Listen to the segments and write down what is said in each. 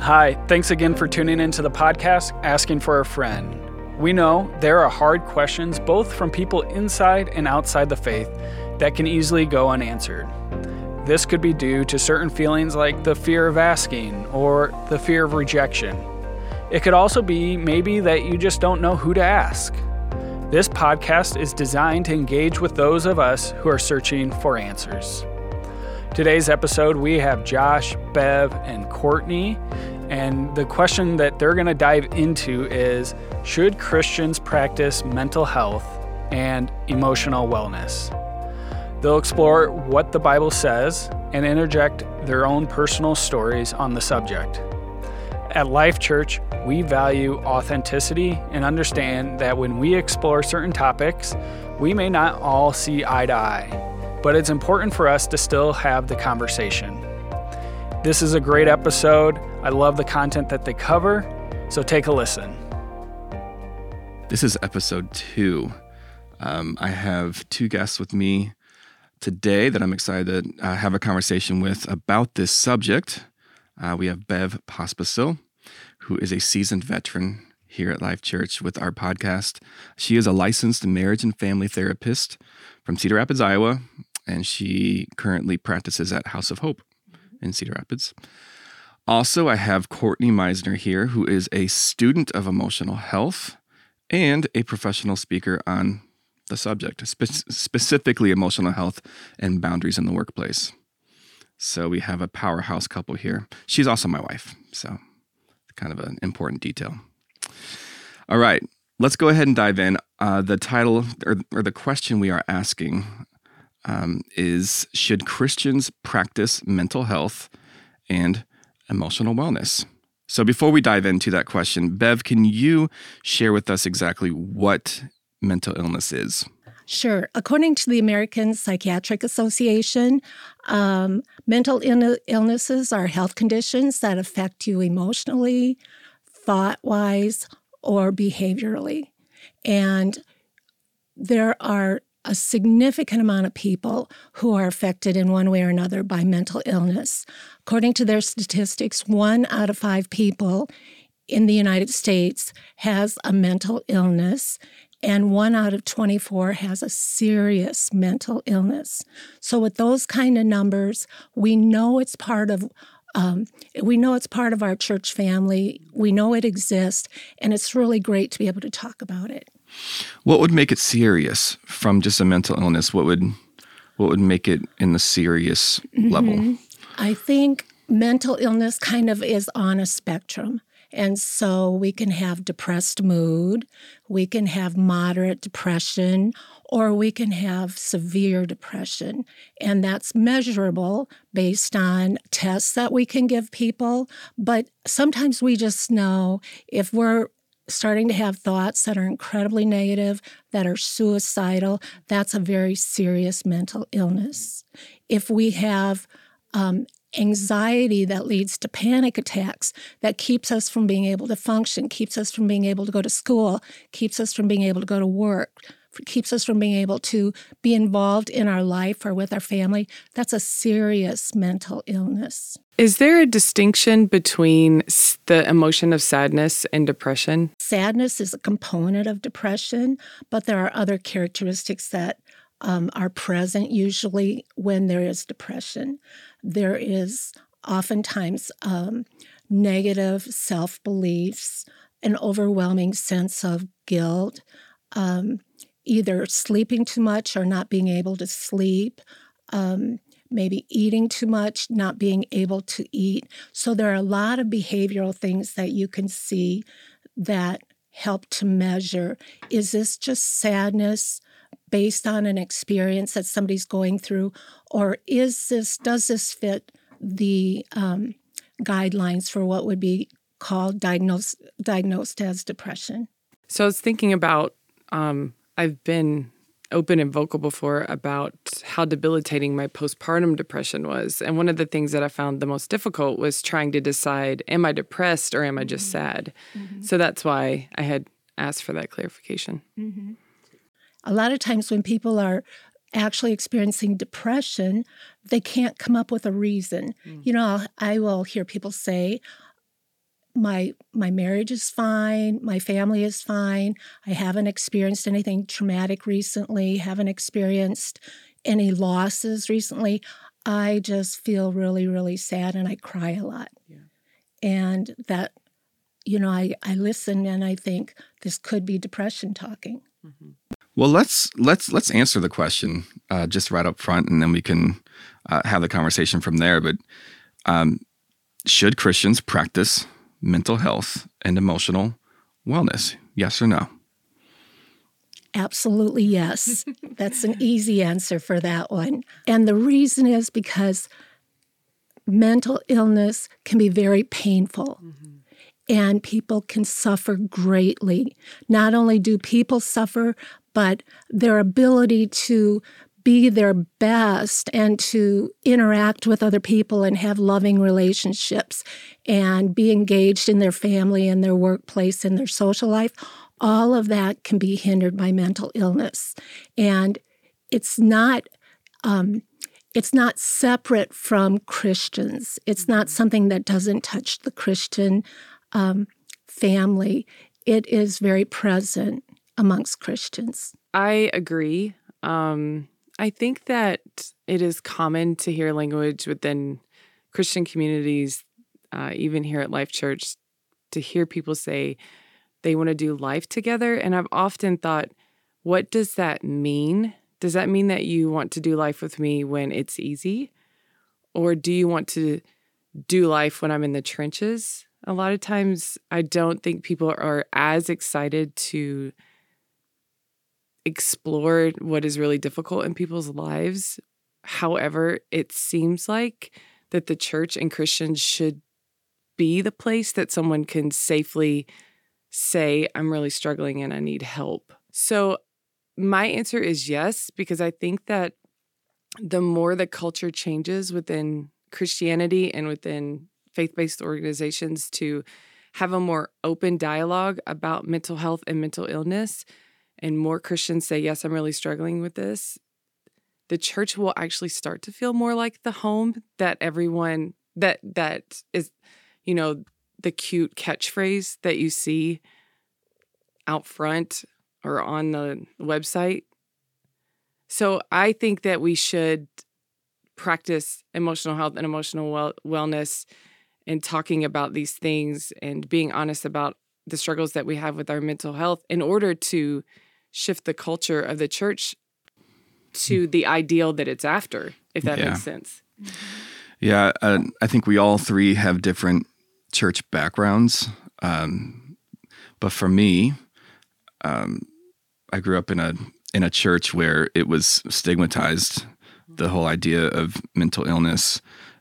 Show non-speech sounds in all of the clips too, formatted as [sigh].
Hi, thanks again for tuning into the podcast Asking for a Friend. We know there are hard questions, both from people inside and outside the faith, that can easily go unanswered. This could be due to certain feelings like the fear of asking or the fear of rejection. It could also be maybe that you just don't know who to ask. This podcast is designed to engage with those of us who are searching for answers. Today's episode, we have Josh, Bev, and Courtney. And the question that they're going to dive into is Should Christians practice mental health and emotional wellness? They'll explore what the Bible says and interject their own personal stories on the subject. At Life Church, we value authenticity and understand that when we explore certain topics, we may not all see eye to eye, but it's important for us to still have the conversation. This is a great episode. I love the content that they cover, so take a listen. This is episode two. Um, I have two guests with me today that I'm excited to uh, have a conversation with about this subject. Uh, we have Bev Pospisil, who is a seasoned veteran here at Life Church with our podcast. She is a licensed marriage and family therapist from Cedar Rapids, Iowa, and she currently practices at House of Hope in Cedar Rapids. Also, I have Courtney Meisner here, who is a student of emotional health and a professional speaker on the subject, spe- specifically emotional health and boundaries in the workplace. So we have a powerhouse couple here. She's also my wife, so kind of an important detail. All right, let's go ahead and dive in. Uh, the title or, or the question we are asking um, is Should Christians practice mental health and emotional wellness? So, before we dive into that question, Bev, can you share with us exactly what mental illness is? Sure. According to the American Psychiatric Association, um, mental Ill- illnesses are health conditions that affect you emotionally, thought wise, or behaviorally. And there are a significant amount of people who are affected in one way or another by mental illness. According to their statistics, one out of five people in the United States has a mental illness, and one out of 24 has a serious mental illness. So, with those kind of numbers, we know it's part of um, we know it's part of our church family. We know it exists, and it's really great to be able to talk about it. What would make it serious from just a mental illness? What would what would make it in the serious mm-hmm. level? I think mental illness kind of is on a spectrum. And so we can have depressed mood, we can have moderate depression, or we can have severe depression. And that's measurable based on tests that we can give people. But sometimes we just know if we're starting to have thoughts that are incredibly negative, that are suicidal, that's a very serious mental illness. If we have um, anxiety that leads to panic attacks, that keeps us from being able to function, keeps us from being able to go to school, keeps us from being able to go to work, keeps us from being able to be involved in our life or with our family, that's a serious mental illness. Is there a distinction between the emotion of sadness and depression? Sadness is a component of depression, but there are other characteristics that um, are present usually when there is depression. There is oftentimes um, negative self beliefs, an overwhelming sense of guilt, um, either sleeping too much or not being able to sleep, um, maybe eating too much, not being able to eat. So there are a lot of behavioral things that you can see that help to measure is this just sadness based on an experience that somebody's going through or is this does this fit the um, guidelines for what would be called diagnosed diagnosed as depression so i was thinking about um, I've been open and vocal before about how debilitating my postpartum depression was. And one of the things that I found the most difficult was trying to decide am I depressed or am I just mm-hmm. sad? Mm-hmm. So that's why I had asked for that clarification. Mm-hmm. A lot of times when people are actually experiencing depression, they can't come up with a reason. Mm. You know, I will hear people say, my my marriage is fine, my family is fine. I haven't experienced anything traumatic recently, haven't experienced any losses recently. I just feel really, really sad and I cry a lot. Yeah. And that, you know, I, I listen and I think this could be depression talking. Mm-hmm. Well, let's let's let's answer the question uh, just right up front, and then we can uh, have the conversation from there. But um, should Christians practice mental health and emotional wellness? Yes or no? Absolutely, yes. That's an easy answer for that one. And the reason is because mental illness can be very painful. Mm-hmm. And people can suffer greatly. Not only do people suffer, but their ability to be their best and to interact with other people and have loving relationships and be engaged in their family and their workplace and their social life all of that can be hindered by mental illness. And it's not. Um, it's not separate from Christians. It's not mm-hmm. something that doesn't touch the Christian um, family. It is very present amongst Christians. I agree. Um, I think that it is common to hear language within Christian communities, uh, even here at Life Church, to hear people say, they want to do life together. And I've often thought, what does that mean? Does that mean that you want to do life with me when it's easy? Or do you want to do life when I'm in the trenches? A lot of times, I don't think people are as excited to explore what is really difficult in people's lives. However, it seems like that the church and Christians should be the place that someone can safely say, I'm really struggling and I need help? So, my answer is yes, because I think that the more the culture changes within Christianity and within faith based organizations to have a more open dialogue about mental health and mental illness, and more Christians say, Yes, I'm really struggling with this, the church will actually start to feel more like the home that everyone that that is, you know, the cute catchphrase that you see out front or on the website. So I think that we should practice emotional health and emotional well- wellness and talking about these things and being honest about the struggles that we have with our mental health in order to shift the culture of the church to the ideal that it's after, if that yeah. makes sense. Yeah, uh, I think we all three have different church backgrounds. Um, but for me, um, I grew up in a in a church where it was stigmatized, the whole idea of mental illness,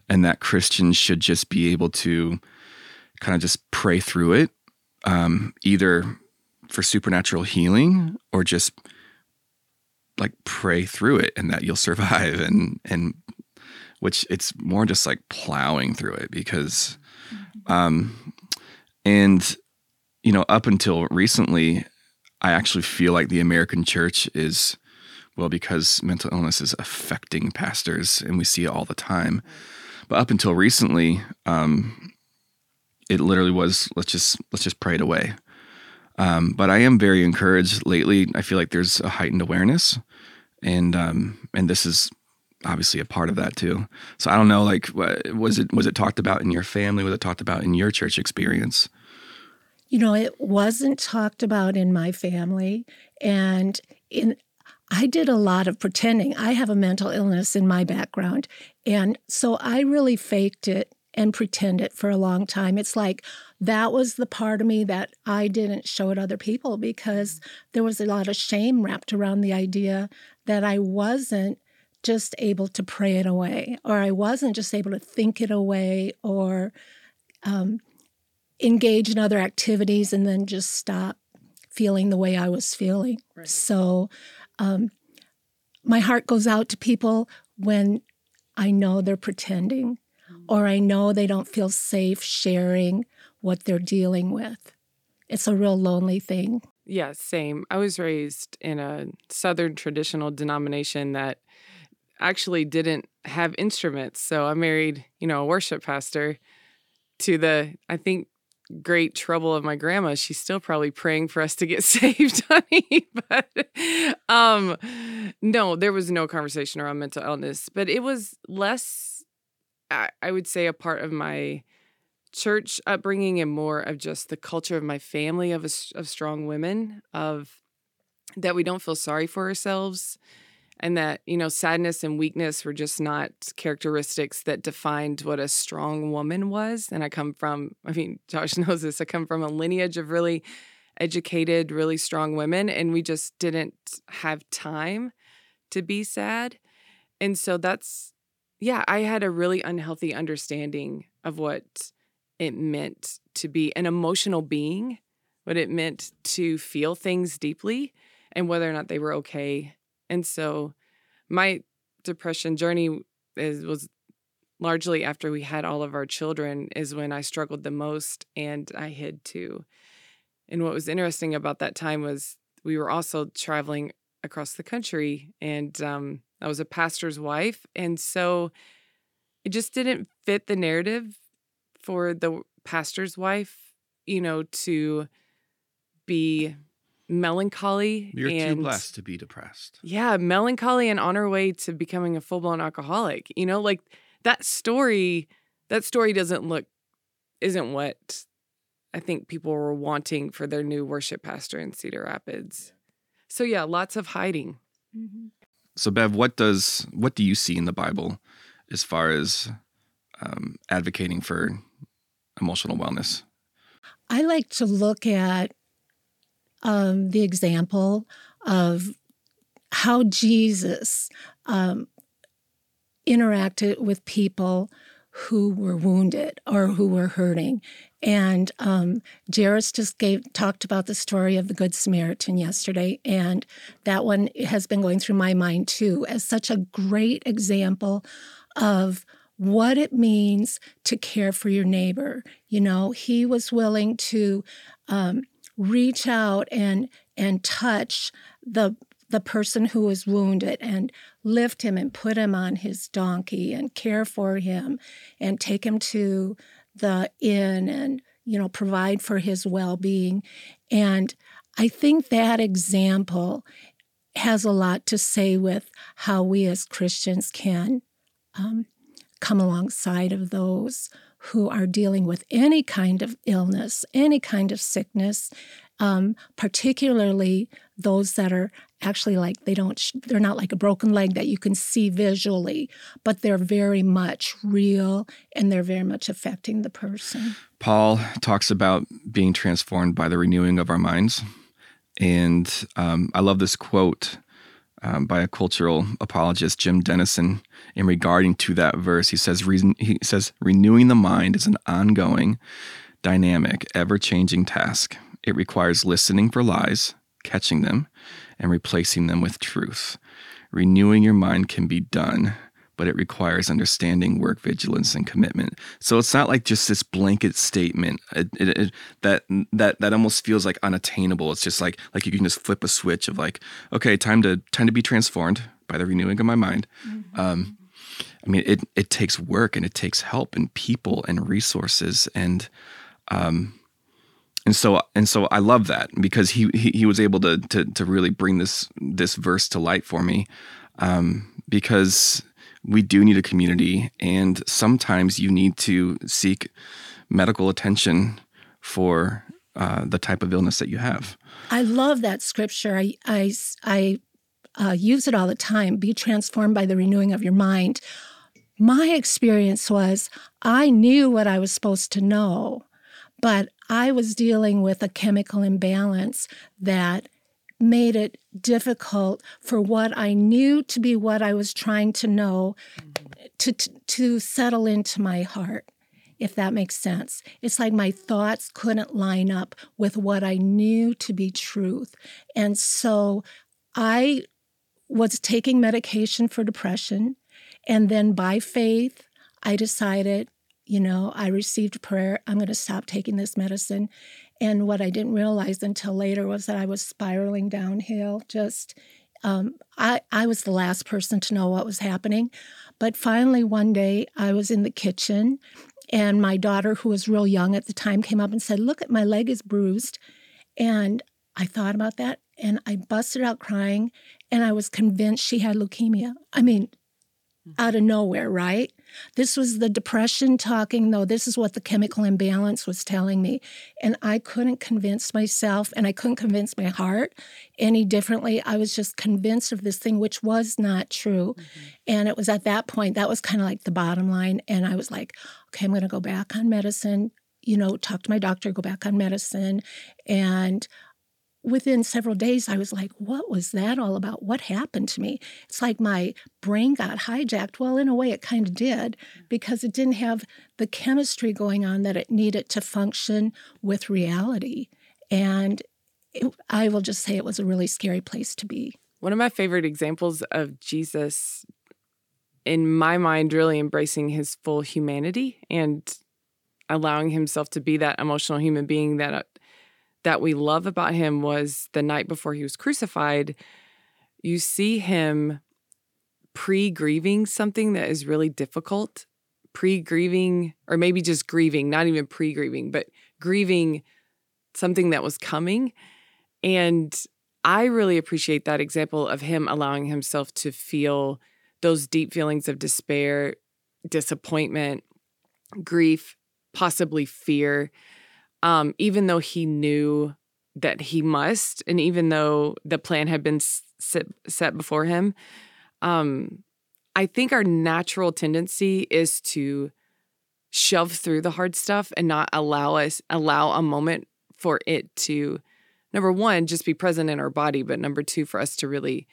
and that Christians should just be able to kind of just pray through it, um, either for supernatural healing or just like pray through it, and that you'll survive, and and which it's more just like plowing through it because um, and, you know, up until recently, I actually feel like the American church is, well, because mental illness is affecting pastors and we see it all the time. But up until recently, um, it literally was let's just let's just pray it away. Um, but I am very encouraged lately. I feel like there's a heightened awareness, and um, and this is obviously a part of that too. So I don't know, like, was it was it talked about in your family? Was it talked about in your church experience? You know, it wasn't talked about in my family, and in I did a lot of pretending. I have a mental illness in my background, and so I really faked it and pretended for a long time. It's like that was the part of me that I didn't show at other people because there was a lot of shame wrapped around the idea that I wasn't just able to pray it away, or I wasn't just able to think it away, or um, engage in other activities and then just stop feeling the way I was feeling. Right. So, um, my heart goes out to people when I know they're pretending, mm-hmm. or I know they don't feel safe sharing what they're dealing with. It's a real lonely thing. Yeah, same. I was raised in a Southern traditional denomination that actually didn't have instruments. So I married, you know, a worship pastor to the, I think great trouble of my grandma, she's still probably praying for us to get [laughs] saved, honey. [laughs] but um, no, there was no conversation around mental illness, but it was less, I, I would say, a part of my church upbringing and more of just the culture of my family of a, of strong women of that we don't feel sorry for ourselves and that you know sadness and weakness were just not characteristics that defined what a strong woman was. And i come from i mean [laughs] josh knows this i come from a lineage of really educated really strong women and we just didn't have time to be sad. And so that's yeah i had a really unhealthy understanding of what it meant to be an emotional being what it meant to feel things deeply and whether or not they were okay and so my depression journey is, was largely after we had all of our children is when I struggled the most and I hid too. And what was interesting about that time was we were also traveling across the country and um, I was a pastor's wife. And so it just didn't fit the narrative for the pastor's wife, you know, to be melancholy. You're and, too blessed to be depressed. Yeah, melancholy and on her way to becoming a full blown alcoholic. You know, like that story, that story doesn't look, isn't what I think people were wanting for their new worship pastor in Cedar Rapids. So yeah, lots of hiding. Mm-hmm. So Bev, what does what do you see in the Bible as far as um, advocating for emotional wellness? I like to look at um, the example of how Jesus um, interacted with people who were wounded or who were hurting. And um, Jairus just gave talked about the story of the Good Samaritan yesterday, and that one has been going through my mind too as such a great example of what it means to care for your neighbor. You know, he was willing to um, reach out and and touch the the person who was wounded and lift him and put him on his donkey and care for him and take him to the inn and you know provide for his well-being and i think that example has a lot to say with how we as christians can um, come alongside of those who are dealing with any kind of illness, any kind of sickness, um, particularly those that are actually like they don't, they're not like a broken leg that you can see visually, but they're very much real and they're very much affecting the person. Paul talks about being transformed by the renewing of our minds. And um, I love this quote um, by a cultural apologist, Jim Denison, in regarding to that verse. He says, reason, he says, renewing the mind is an ongoing, dynamic, ever changing task. It requires listening for lies, catching them, and replacing them with truth. Renewing your mind can be done but it requires understanding, work, vigilance, and commitment. So it's not like just this blanket statement it, it, it, that that that almost feels like unattainable. It's just like like you can just flip a switch of like, okay, time to time to be transformed by the renewing of my mind. Mm-hmm. Um, I mean, it it takes work and it takes help and people and resources and. Um, and so and so I love that because he, he he was able to to to really bring this this verse to light for me um, because we do need a community, and sometimes you need to seek medical attention for uh, the type of illness that you have. I love that scripture. I I, I uh, use it all the time. Be transformed by the renewing of your mind. My experience was I knew what I was supposed to know, but I was dealing with a chemical imbalance that made it difficult for what I knew to be what I was trying to know mm-hmm. to, to, to settle into my heart, if that makes sense. It's like my thoughts couldn't line up with what I knew to be truth. And so I was taking medication for depression. And then by faith, I decided, you know, I received prayer. I'm going to stop taking this medicine. And what I didn't realize until later was that I was spiraling downhill. Just, um, I, I was the last person to know what was happening. But finally, one day, I was in the kitchen And my daughter, who was real young at the time, came up and said, Look at my leg is bruised. And I thought about that and I busted out crying and I was convinced she had leukemia. I mean, out of nowhere, right? This was the depression talking, though. This is what the chemical imbalance was telling me. And I couldn't convince myself and I couldn't convince my heart any differently. I was just convinced of this thing, which was not true. Mm-hmm. And it was at that point, that was kind of like the bottom line. And I was like, okay, I'm going to go back on medicine, you know, talk to my doctor, go back on medicine. And within several days, I was like, what was that all about? What happened to me? It's like my brain got hijacked. Well, in a way, it kind of did because it didn't have the chemistry going on that it needed to function with reality. And it, I will just say it was a really scary place to be. One of my favorite examples of Jesus, in my mind, really embracing his full humanity and allowing himself to be that emotional human being that that we love about him was the night before he was crucified, you see him pre grieving something that is really difficult, pre grieving, or maybe just grieving, not even pre grieving, but grieving something that was coming. And I really appreciate that example of him allowing himself to feel those deep feelings of despair, disappointment, grief, possibly fear um, even though he knew that he must, and even though the plan had been set, set before him, um, I think our natural tendency is to shove through the hard stuff and not allow us allow a moment for it to number one just be present in our body but number two for us to really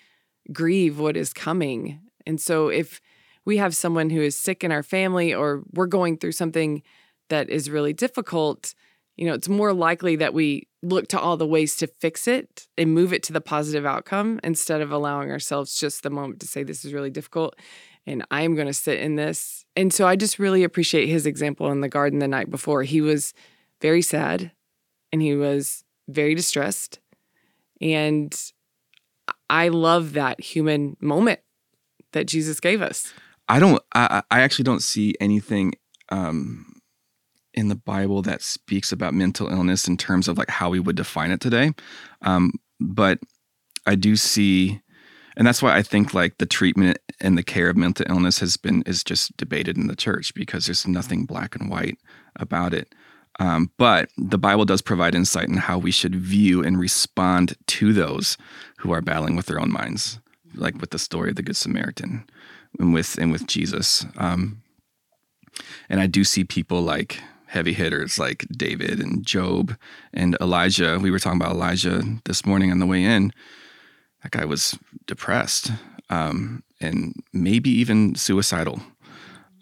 grieve what is coming. And so if we have someone who is sick in our family or we're going through something that is really difficult you know, it's more likely that we look to all the ways to fix it and move it to the positive outcome instead of allowing ourselves just the moment to say, this is really difficult and I'm going to sit in this. And so I just really appreciate his example in the garden the night before. He was very sad and he was very distressed. And I love that human moment that Jesus gave us. I don't, I, I actually don't see anything um, in the Bible that speaks about mental illness in terms of like how we would define it today. Um, but I do see, and that's why I think like the treatment and the care of mental illness has been is just debated in the church because there's nothing black and white about it. Um, but the Bible does provide insight in how we should view and respond to those who are battling with their own minds, like with the story of the Good Samaritan and with and with Jesus. Um, and I do see people like heavy hitters like David and Job and Elijah. We were talking about Elijah this morning on the way in. That guy was depressed um, and maybe even suicidal.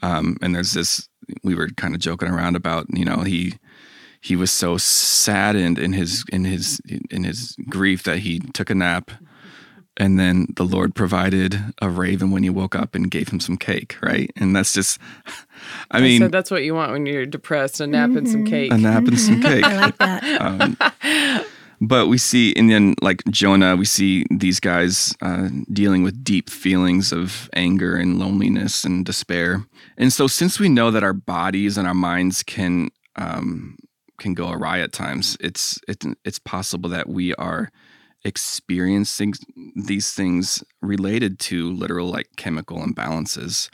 Um, and there's this, we were kind of joking around about, you know, he he was so saddened in his in his in his grief that he took a nap and then the lord provided a raven when he woke up and gave him some cake right and that's just i mean so that's what you want when you're depressed a nap mm-hmm. and some cake. A nap and some [laughs] cake. I like that. [laughs] Um, but we see and then like jonah we see these guys uh, dealing with deep feelings of anger and loneliness and despair. And so since we know that our bodies and our minds can um, can go awry at times it's it, it's possible that we are experiencing these things related to literal like chemical imbalances,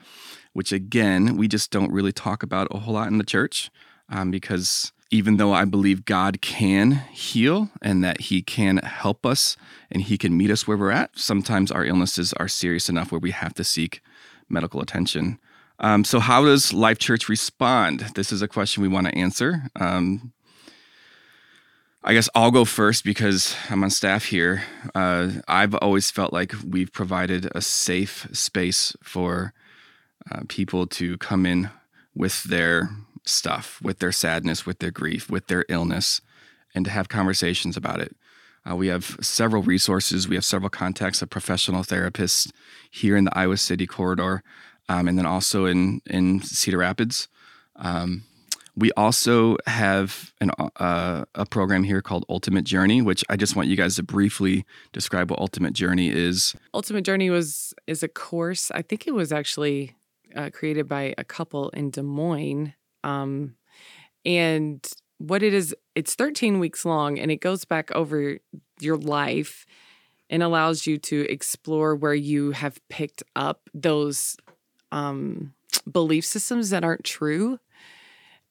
which again, we just don't really talk about a whole lot in the church um, because even though I believe God can heal and that He can help us and He can meet us where we're at, sometimes our illnesses are serious enough where we have to seek medical attention. Um, so, how does Life Church respond? This is a question we want to answer. Um, I guess I'll go first because I'm on staff here. Uh, I've always felt like we've provided a safe space for uh, people to come in with their stuff, with their sadness, with their grief, with their illness, and to have conversations about it. Uh, we have several resources. We have several contacts of professional therapists here in the Iowa City corridor, um, and then also in in Cedar Rapids. Um, we also have an, uh, a program here called Ultimate Journey, which I just want you guys to briefly describe what Ultimate Journey is. Ultimate Journey was is a course. I think it was actually uh, created by a couple in Des Moines, Um, and what it is, it's 13 weeks long and it goes back over your life and allows you to explore where you have picked up those um, belief systems that aren't true.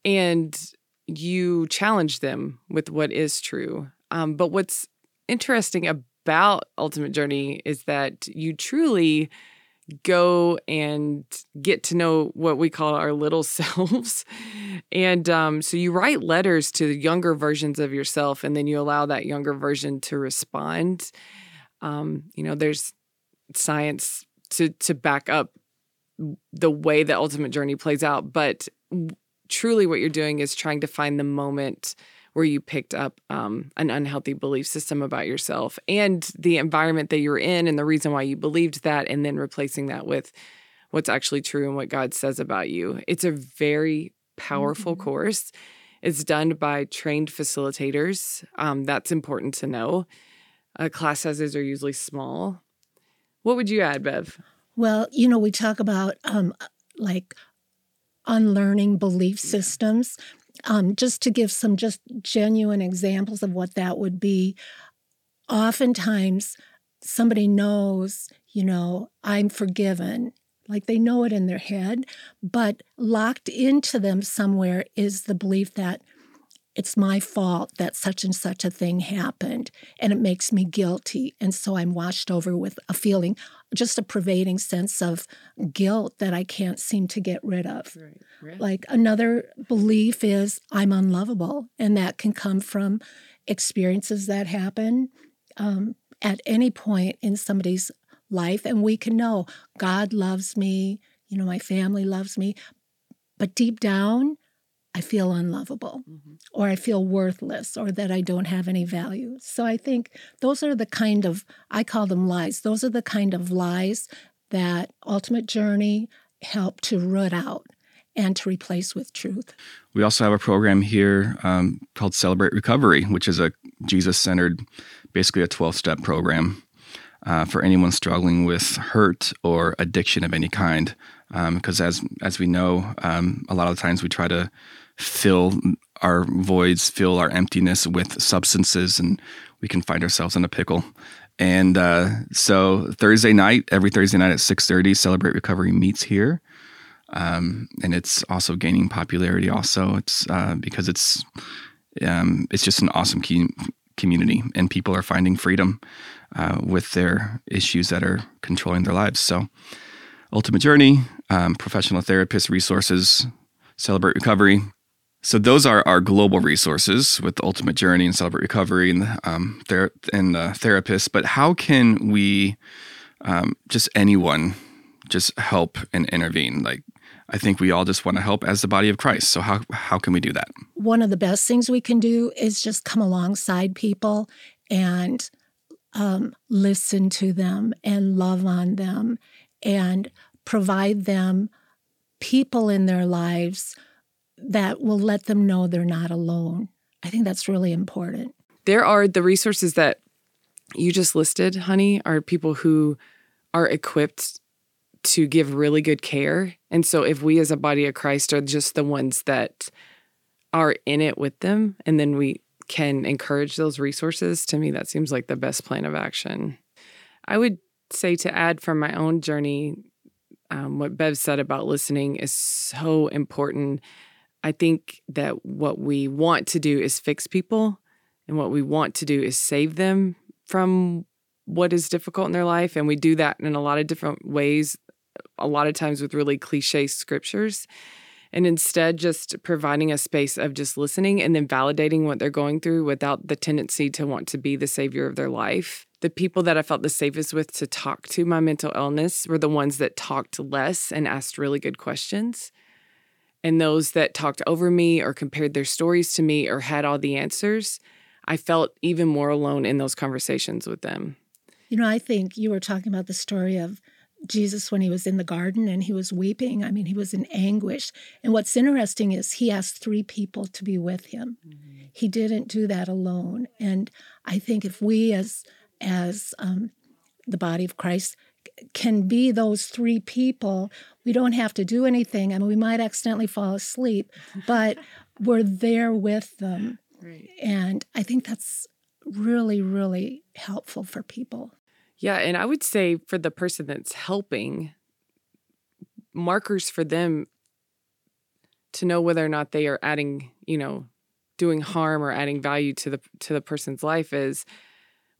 And you challenge them with what is true. Um, but what's interesting about Ultimate Journey is that you truly go and get to know what we call our little [laughs] selves. and um, so you write letters to the younger versions of yourself, and then you allow that younger version to respond. Um, you know, there's science to to back up the way the ultimate journey plays out, but truly, what you're doing is trying to find the moment where you picked up um, an unhealthy belief system about yourself and the environment that you're in and the reason why you believed that, and then replacing that with what's actually true and what God says about you. It's a very powerful mm-hmm. course. It's done by trained facilitators. Um, that's important to know. Uh, class sizes are usually small. What would you add, Bev? Well, you know, we talk about um, like unlearning belief systems. Um, just to give some just genuine examples of what that would be, oftentimes somebody knows, you know, I'm forgiven. Like they know it in their head, but locked into them somewhere is the belief that it's my fault that such and such a thing happened and it makes me guilty. And so I'm washed over with a feeling, just a pervading sense of guilt that I can't seem to get rid of. Right. Right. Like another belief is I'm unlovable, and that can come from experiences that happen um, at any point in somebody's life. And we can know God loves me, you know, my family loves me. But deep down, I feel unlovable mm-hmm. or I feel worthless or that I don't have any value. So I think those are the kind of, I call them lies. Those are the kind of lies that Ultimate Journey helped to root out and to replace with truth. We also have a program here um, called Celebrate Recovery, which is a Jesus centered, basically a 12 step program uh, for anyone struggling with hurt or addiction of any kind. Because um, as as we know, um, a lot of times we try to fill our voids, fill our emptiness with substances, and we can find ourselves in a pickle. And uh, so Thursday night, every Thursday night at six thirty, Celebrate Recovery meets here, um, and it's also gaining popularity. Also, it's uh, because it's um, it's just an awesome key community, and people are finding freedom uh, with their issues that are controlling their lives. So, Ultimate Journey, um, professional therapist resources, Celebrate Recovery, so those are our global resources with the Ultimate Journey and Celebrate Recovery and um, ther- and uh, therapists. But how can we, um, just anyone, just help and intervene? Like I think we all just want to help as the body of Christ. So how how can we do that? One of the best things we can do is just come alongside people and um, listen to them and love on them and provide them people in their lives that will let them know they're not alone. I think that's really important. There are the resources that you just listed, honey, are people who are equipped to give really good care. And so if we as a body of Christ are just the ones that are in it with them and then we can encourage those resources, to me that seems like the best plan of action. I would say to add from my own journey, um, what Bev said about listening is so important I think that what we want to do is fix people and what we want to do is save them from what is difficult in their life. And we do that in a lot of different ways, a lot of times with really cliche scriptures. And instead, just providing a space of just listening and then validating what they're going through without the tendency to want to be the savior of their life. The people that I felt the safest with to talk to my mental illness were the ones that talked less and asked really good questions. And those that talked over me or compared their stories to me or had all the answers, I felt even more alone in those conversations with them. You know, I think you were talking about the story of Jesus when he was in the garden and he was weeping. I mean, he was in anguish. And what's interesting is he asked three people to be with him. Mm-hmm. He didn't do that alone. And I think if we, as as um, the body of Christ, can be those three people. We don't have to do anything. I mean, we might accidentally fall asleep, but we're there with them. Right. And I think that's really, really helpful for people. Yeah. And I would say for the person that's helping, markers for them to know whether or not they are adding, you know, doing harm or adding value to the to the person's life is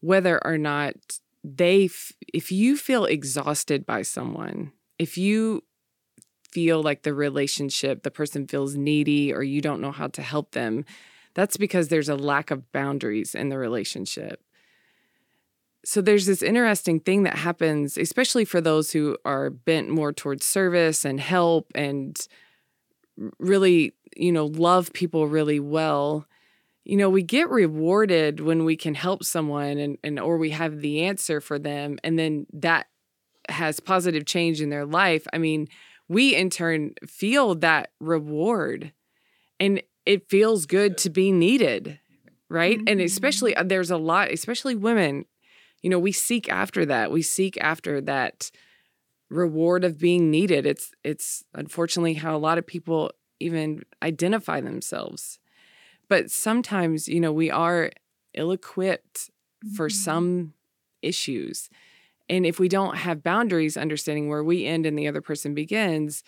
whether or not they f- if you feel exhausted by someone, if you feel like the relationship, the person feels needy or you don't know how to help them, that's because there's a lack of boundaries in the relationship. So there's this interesting thing that happens, especially for those who are bent more towards service and help and really, you know, love people really well. You know, we get rewarded when we can help someone and, and or we have the answer for them and then that has positive change in their life. I mean, we in turn feel that reward and it feels good to be needed right? Mm-hmm. and especially uh, there's a lot especially women you know we seek after that. We seek after that reward of being needed. It's it's unfortunately how a lot of people even identify themselves but sometimes you know we are ill-equipped mm-hmm. for some issues and if we don't have boundaries, understanding where we end and the other person begins,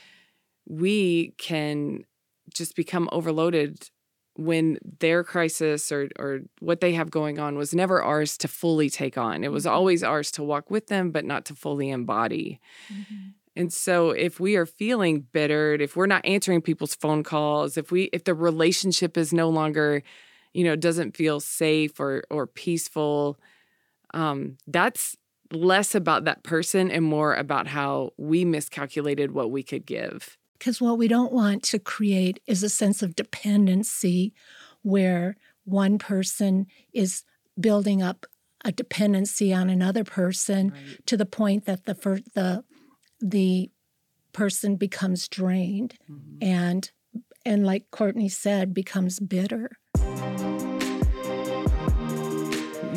we can just become overloaded when their crisis or or what they have going on was never ours to fully take on. It was mm-hmm. always ours to walk with them, but not to fully embody. Mm-hmm. And so if we are feeling bittered, if we're not answering people's phone calls, if we if the relationship is no longer, you know, doesn't feel safe or or peaceful, um, that's less about that person and more about how we miscalculated what we could give. Because what we don't want to create is a sense of dependency where one person is building up a dependency on another person right. to the point that the fir- the the person becomes drained mm-hmm. and and like Courtney said becomes bitter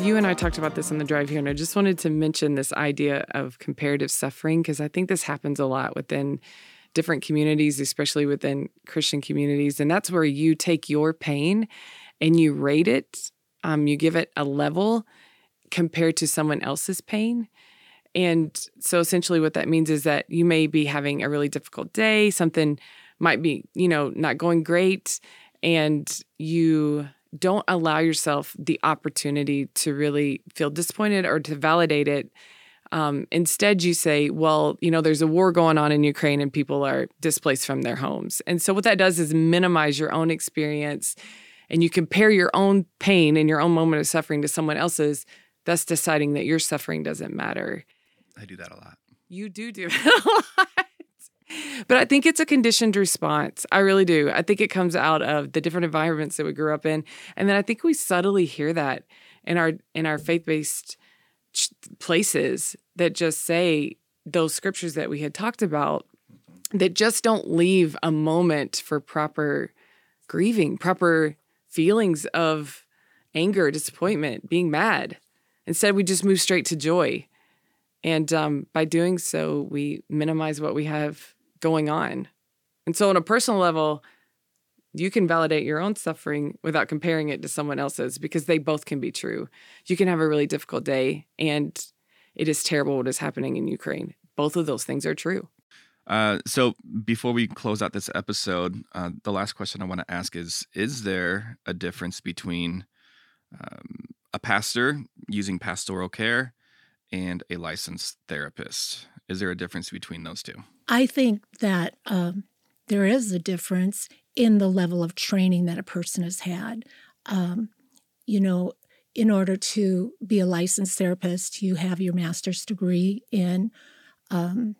you and I talked about this on the drive here, and I just wanted to mention this idea of comparative suffering because I think this happens a lot within different communities, especially within Christian communities. And that's where you take your pain and you rate it, um, you give it a level compared to someone else's pain. And so essentially, what that means is that you may be having a really difficult day, something might be, you know, not going great, and you don't allow yourself the opportunity to really feel disappointed or to validate it. Um, instead, you say, well, you know, there's a war going on in Ukraine and people are displaced from their homes. And so, what that does is minimize your own experience and you compare your own pain and your own moment of suffering to someone else's, thus deciding that your suffering doesn't matter. I do that a lot. You do do [laughs] it a lot. But I think it's a conditioned response. I really do. I think it comes out of the different environments that we grew up in, and then I think we subtly hear that in our in our faith based places that just say those scriptures that we had talked about that just don't leave a moment for proper grieving, proper feelings of anger, disappointment, being mad. Instead, we just move straight to joy. And um, by doing so, we minimize what we have going on. And so, on a personal level, you can validate your own suffering without comparing it to someone else's because they both can be true. You can have a really difficult day and it is terrible what is happening in Ukraine. Both of those things are true. Uh, so before we close out this episode, uh, the last question I want to ask is: Is there a difference between um, a pastor using pastoral care and a licensed therapist? Is there a difference between those two? I think that um, there is a difference in the level of training that a person has had. Um, you know, in order to be a licensed therapist, you have your master's degree in um,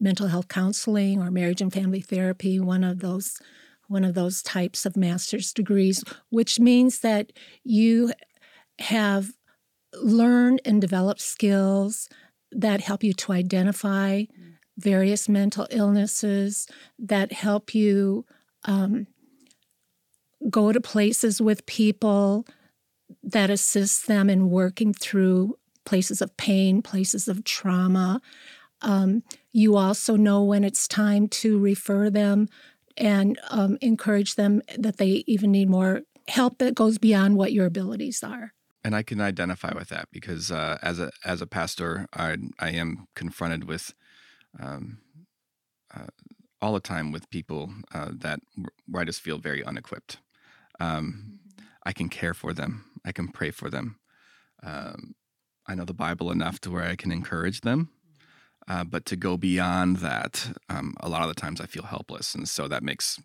mental health counseling or marriage and family therapy, one of those one of those types of master's degrees, which means that you have learned and develop skills that help you to identify various mental illnesses, that help you um, go to places with people that assist them in working through places of pain, places of trauma. Um, you also know when it's time to refer them and um, encourage them that they even need more help that goes beyond what your abilities are. And I can identify with that because uh, as a as a pastor, I I am confronted with um, uh, all the time with people uh, that where I just feel very unequipped. Um, I can care for them. I can pray for them. Um, I know the Bible enough to where I can encourage them. Uh, but to go beyond that, um, a lot of the times I feel helpless, and so that makes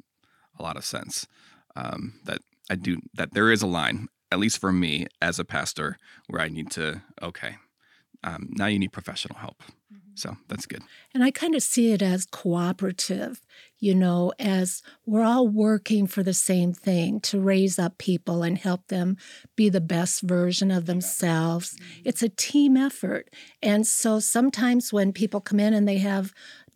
a lot of sense. Um, that I do that there is a line, at least for me as a pastor, where I need to okay, um, now you need professional help. So that's good. And I kind of see it as cooperative, you know, as we're all working for the same thing to raise up people and help them be the best version of themselves. It's a team effort. And so sometimes when people come in and they have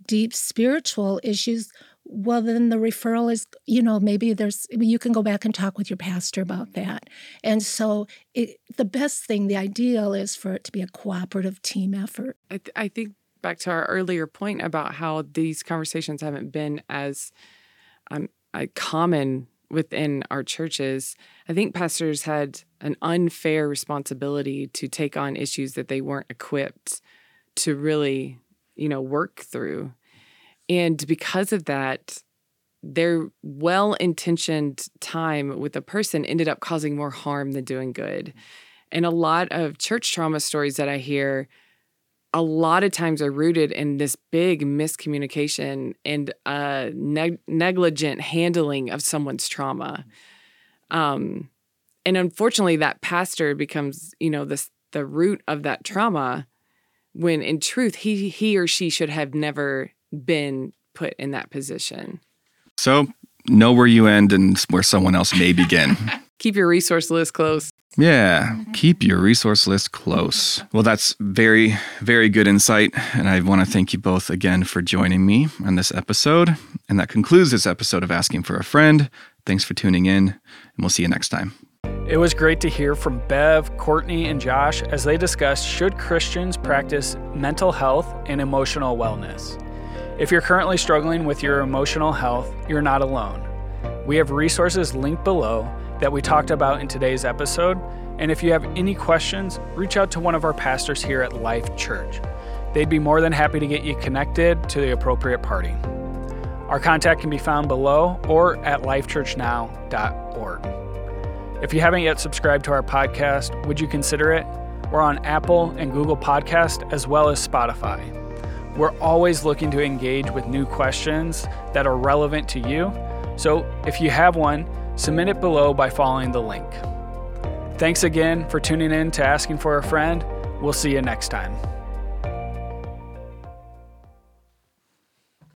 deep spiritual issues, well then the referral is you know maybe there's you can go back and talk with your pastor about that and so it, the best thing the ideal is for it to be a cooperative team effort I, th- I think back to our earlier point about how these conversations haven't been as um, common within our churches. I think pastors had an unfair responsibility to take on issues that they weren't equipped to really, you know, work through. And because of that, their well intentioned time with a person ended up causing more harm than doing good. And a lot of church trauma stories that I hear a lot of times are rooted in this big miscommunication and uh, neg- negligent handling of someone's trauma. Um, and unfortunately, that pastor becomes, you know, this the root of that trauma. When in truth, he he or she should have never been put in that position. So know where you end and where someone else may begin. [laughs] Keep your resource list close. Yeah, keep your resource list close. Well, that's very, very good insight. And I want to thank you both again for joining me on this episode. And that concludes this episode of Asking for a Friend. Thanks for tuning in, and we'll see you next time. It was great to hear from Bev, Courtney, and Josh as they discussed should Christians practice mental health and emotional wellness. If you're currently struggling with your emotional health, you're not alone. We have resources linked below that we talked about in today's episode. And if you have any questions, reach out to one of our pastors here at Life Church. They'd be more than happy to get you connected to the appropriate party. Our contact can be found below or at lifechurchnow.org. If you haven't yet subscribed to our podcast, would you consider it? We're on Apple and Google Podcast as well as Spotify. We're always looking to engage with new questions that are relevant to you. So if you have one, Submit it below by following the link. Thanks again for tuning in to Asking for a Friend. We'll see you next time.